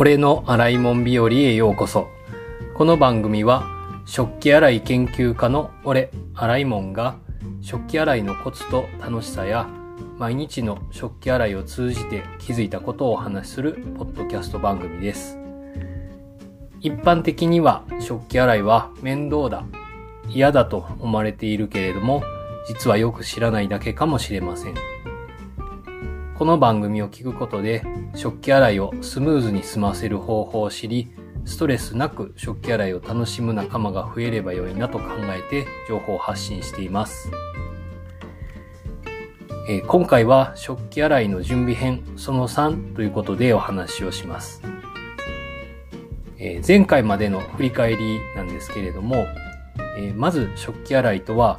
俺の洗い物日和へようこそ。この番組は食器洗い研究家の俺、洗い物が食器洗いのコツと楽しさや毎日の食器洗いを通じて気づいたことをお話しするポッドキャスト番組です。一般的には食器洗いは面倒だ、嫌だと思われているけれども、実はよく知らないだけかもしれません。この番組を聞くことで、食器洗いをスムーズに済ませる方法を知り、ストレスなく食器洗いを楽しむ仲間が増えればよいなと考えて情報を発信しています。えー、今回は食器洗いの準備編その3ということでお話をします。えー、前回までの振り返りなんですけれども、えー、まず食器洗いとは、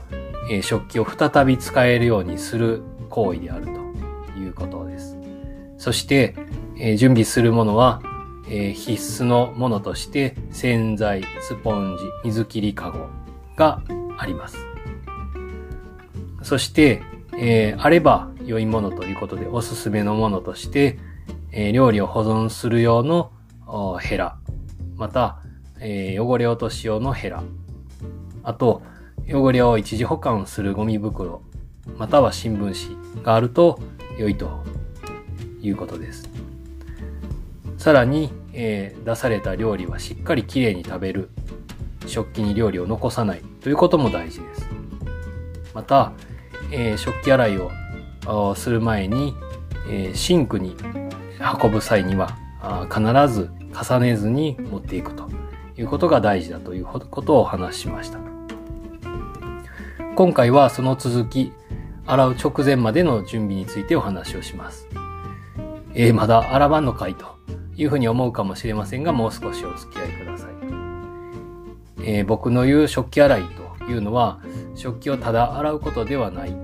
え食器を再び使えるようにする行為であるということです。そして、え準備するものは、え必須のものとして洗剤、スポンジ、水切りかごがあります。そして、えー、あれば良いものということでおすすめのものとして、えー、料理を保存する用のヘラ、また、えー、汚れ落とし用のヘラ、あと、汚れを一時保管するゴミ袋、または新聞紙があると良いということです。さらに、えー、出された料理はしっかりきれいに食べる。食器に料理を残さないということも大事です。また、えー、食器洗いをする前に、えー、シンクに運ぶ際には必ず重ねずに持っていくということが大事だということをお話ししました。今回はその続き、洗う直前までの準備についてお話をします。えー、まだ洗わんのかいというふうに思うかもしれませんが、もう少しお付き合いください。えー、僕の言う食器洗いというのは、食器をただ洗うことではない、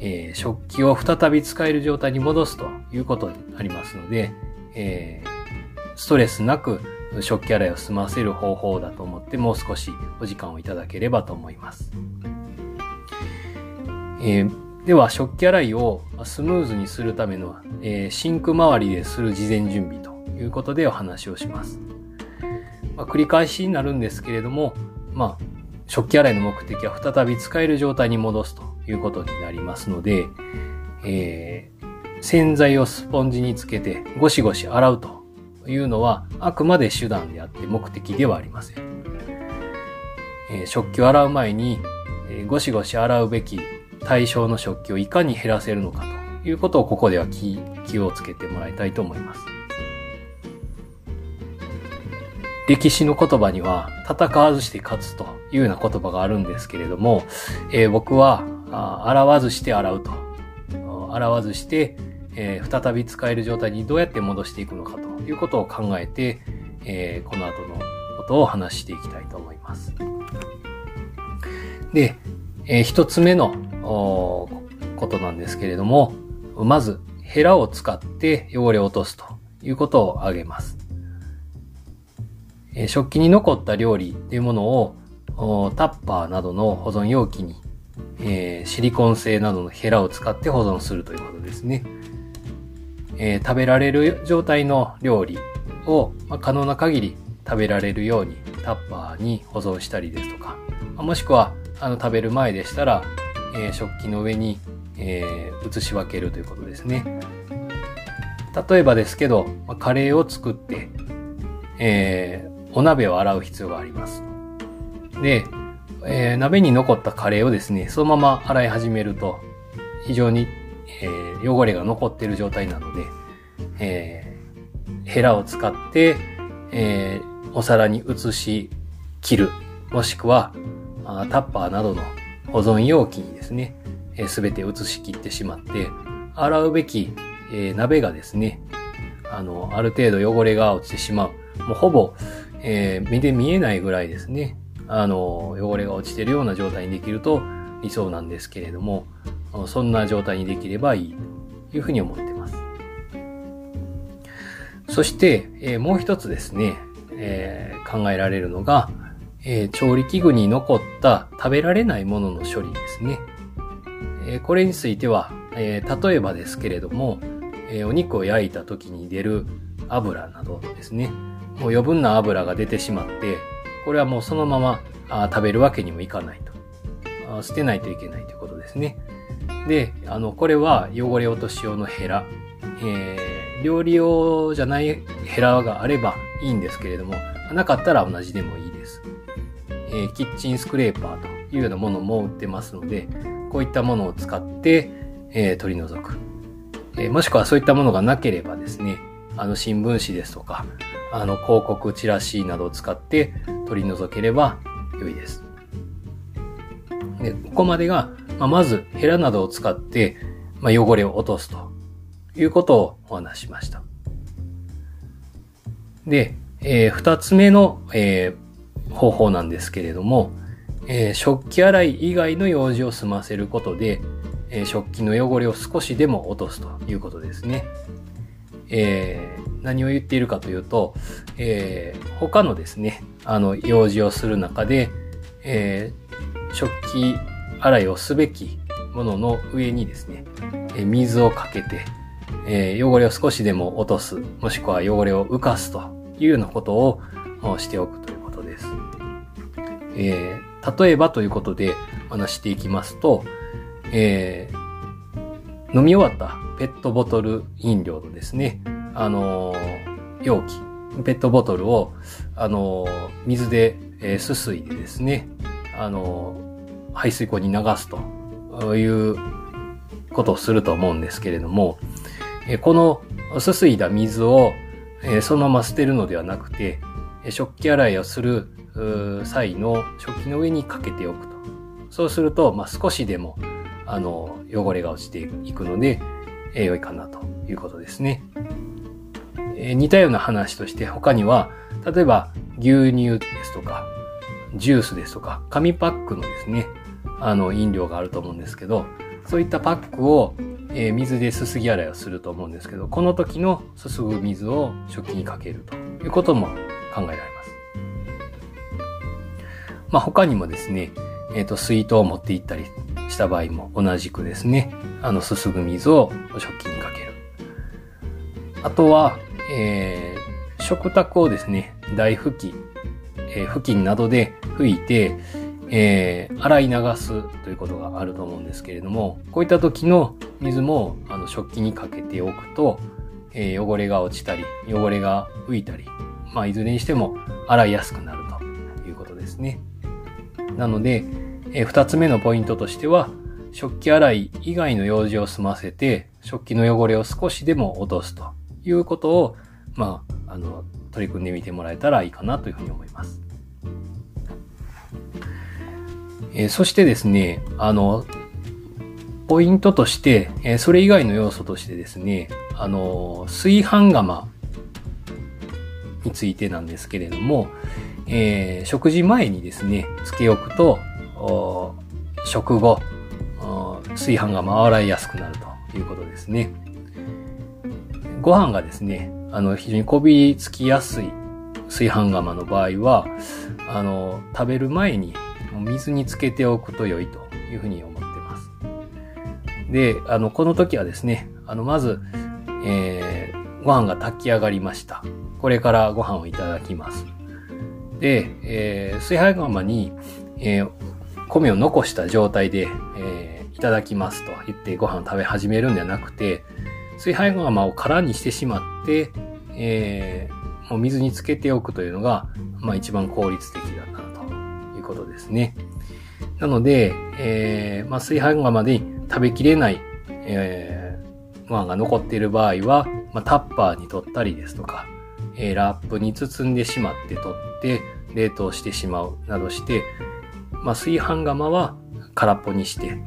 えー、食器を再び使える状態に戻すということになりますので、え、ストレスなく食器洗いを済ませる方法だと思ってもう少しお時間をいただければと思います。えー、では、食器洗いをスムーズにするための、えー、シンク周りでする事前準備ということでお話をします。まあ、繰り返しになるんですけれども、まあ、食器洗いの目的は再び使える状態に戻すということになりますので、えー、洗剤をスポンジにつけてゴシゴシ洗うというのはあくまで手段であって目的ではありません。えー、食器を洗う前に、えー、ゴシゴシ洗うべき対象の食器をいかに減らせるのかということをここでは気気をつけてもらいたいと思います。歴史の言葉には戦わずして勝つというような言葉があるんですけれども、えー、僕は洗わずして洗うと。洗わずして、えー、再び使える状態にどうやって戻していくのかということを考えて、えー、この後のことを話していきたいと思います。で、えー、一つ目のことなんですけれども、まず、ヘラを使って汚れを落とすということを挙げます。食器に残った料理というものをタッパーなどの保存容器に、えー、シリコン製などのヘラを使って保存するということですね。えー、食べられる状態の料理を、まあ、可能な限り食べられるようにタッパーに保存したりですとか、もしくはあの食べる前でしたら、えー、食器の上に、えー、移し分けるということですね。例えばですけど、まあ、カレーを作って、えー、お鍋を洗う必要があります。で、えー、鍋に残ったカレーをですね、そのまま洗い始めると、非常に、えー、汚れが残っている状態なので、えー、ヘラを使って、えー、お皿に移し切る、もしくは、あタッパーなどの保存容器にですね、す、え、べ、て移し切ってしまって、洗うべき、えー、鍋がですね、あの、ある程度汚れが落ちてしまう。もうほぼ、えー、目で見えないぐらいですね、あの、汚れが落ちてるような状態にできると理想なんですけれども、そんな状態にできればいいというふうに思ってます。そして、えー、もう一つですね、えー、考えられるのが、えー、調理器具に残った食べられないものの処理ですね。えこれについては、え例えばですけれども、えお肉を焼いた時に出る油などですね、もう余分な油が出てしまって、これはもうそのままあ食べるわけにもいかないとあ。捨てないといけないということですね。で、あの、これは汚れ落とし用のヘラ。えー、料理用じゃないヘラがあればいいんですけれども、なかったら同じでもいいです。えー、キッチンスクレーパーというようなものも売ってますので、こういったものを使って、えー、取り除く。えもしくはそういったものがなければですね、あの新聞紙ですとか、あの広告、チラシなどを使って取り除ければ良いです。で、ここまでが、まあ、まずヘラなどを使って、まあ、汚れを落とすということをお話しました。で、えー、二つ目の、えー、方法なんですけれども、えー、食器洗い以外の用事を済ませることで、え食器の汚れを少しでも落とすということですね。えー、何を言っているかというと、えー、他のですね、あの、用事をする中で、えー、食器洗いをすべきものの上にですね、え水をかけて、え汚れを少しでも落とす、もしくは汚れを浮かすというようなことをしておく。え例えばということで話していきますと、えー、飲み終わったペットボトル飲料のですね、あのー、容器、ペットボトルを、あのー、水で、えー、すすいでですね、あの、排水溝に流すということをすると思うんですけれども、えー、このすすいだ水を、えー、そのまま捨てるのではなくて、食器洗いをする際の食器の上にかけておくと。そうすると、まあ、少しでも、あの、汚れが落ちていくので、えー、良いかなということですね。えー、似たような話として他には、例えば牛乳ですとか、ジュースですとか、紙パックのですね、あの、飲料があると思うんですけど、そういったパックを、えー、水ですすぎ洗いをすると思うんですけど、この時のすすぐ水を食器にかけるということも考えられます。まあ、他にもですね、えっ、ー、と、水筒を持って行ったりした場合も同じくですね、あの、すすぐ水を食器にかける。あとは、えー、食卓をですね、大拭き、えー、付近などで拭いて、えー、洗い流すということがあると思うんですけれども、こういった時の水もあの食器にかけておくと、えー、汚れが落ちたり、汚れが浮いたり、まあ、いずれにしても洗いやすくなるということですね。なので、えー、二つ目のポイントとしては、食器洗い以外の用事を済ませて、食器の汚れを少しでも落とすということを、まあ、あの、取り組んでみてもらえたらいいかなというふうに思います。えー、そしてですね、あの、ポイントとして、えー、それ以外の要素としてですね、あの、炊飯釜についてなんですけれども、えー、食事前にですね、つけ置くと、食後、炊飯が回らいやすくなるということですね。ご飯がですね、あの、非常にこびりつきやすい炊飯釜の場合は、あの、食べる前に水につけておくと良いというふうに思ってます。で、あの、この時はですね、あの、まず、えー、ご飯が炊き上がりました。これからご飯をいただきます。で、えー、炊飯釜に、えー、米を残した状態で、えー、いただきますと言ってご飯を食べ始めるんではなくて、炊飯釜を空にしてしまって、えー、もう水につけておくというのが、まあ一番効率的だなということですね。なので、えー、まあ炊飯釜で食べきれない、えー、ご飯が残っている場合は、まあタッパーに取ったりですとか、えー、ラップに包んでしまって取って冷凍してしまうなどして、まあ、炊飯釜は空っぽにして、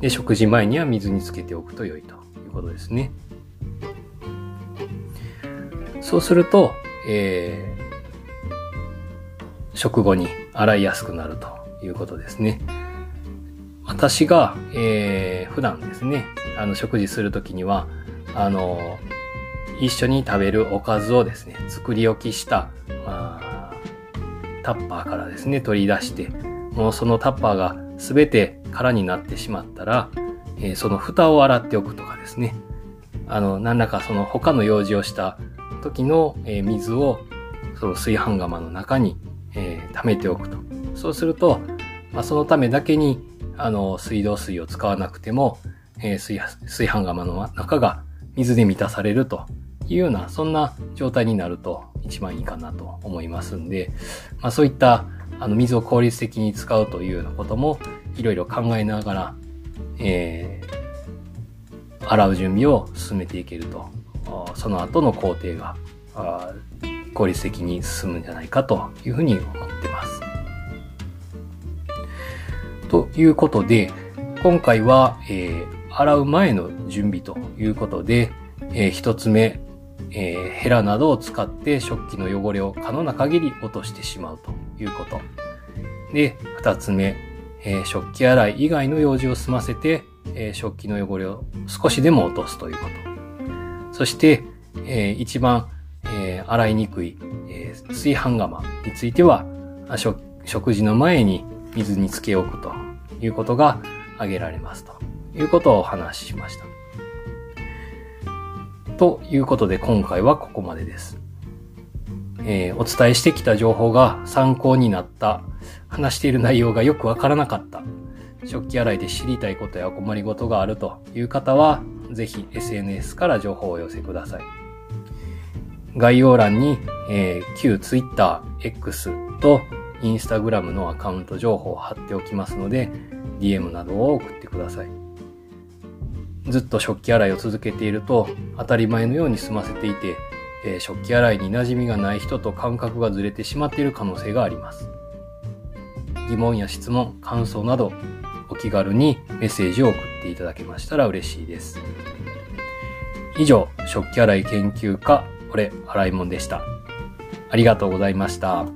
で、食事前には水につけておくと良いということですね。そうすると、えー、食後に洗いやすくなるということですね。私が、えー、普段ですね、あの、食事するときには、あの、一緒に食べるおかずをですね、作り置きした、まあ、タッパーからですね、取り出して、もうそのタッパーが全て空になってしまったら、えー、その蓋を洗っておくとかですね。あの、何らかその他の用事をした時の、え水をその炊飯釜の中に、え溜めておくと。そうすると、まあ、そのためだけにあの水道水を使わなくても、え炊炊飯釜の中が水で満たされるというような、そんな状態になると一番いいかなと思いますんで、まあ、そういったあの水を効率的に使うというようなこともいろいろ考えながら、えー、洗う準備を進めていけると、その後の工程が効率的に進むんじゃないかというふうに思ってます。ということで、今回は、えー、洗う前の準備ということで、えー、一つ目、えー、ヘラなどを使って食器の汚れを可能な限り落としてしまうということ。で、二つ目、えー、食器洗い以外の用事を済ませて、えー、食器の汚れを少しでも落とすということ。そして、えー、一番、えー、洗いにくい、えー、炊飯釜については、食事の前に水につけ置くということが挙げられますということをお話ししました。ということで今回はここまでです。えー、お伝えしてきた情報が参考になった、話している内容がよくわからなかった、食器洗いで知りたいことや困りごとがあるという方は、ぜひ SNS から情報をお寄せください。概要欄に、えー、旧 Twitter、X と Instagram のアカウント情報を貼っておきますので、DM などを送ってください。ずっと食器洗いを続けていると当たり前のように済ませていて、えー、食器洗いに馴染みがない人と感覚がずれてしまっている可能性があります。疑問や質問、感想などお気軽にメッセージを送っていただけましたら嬉しいです。以上、食器洗い研究家、俺、洗いもんでした。ありがとうございました。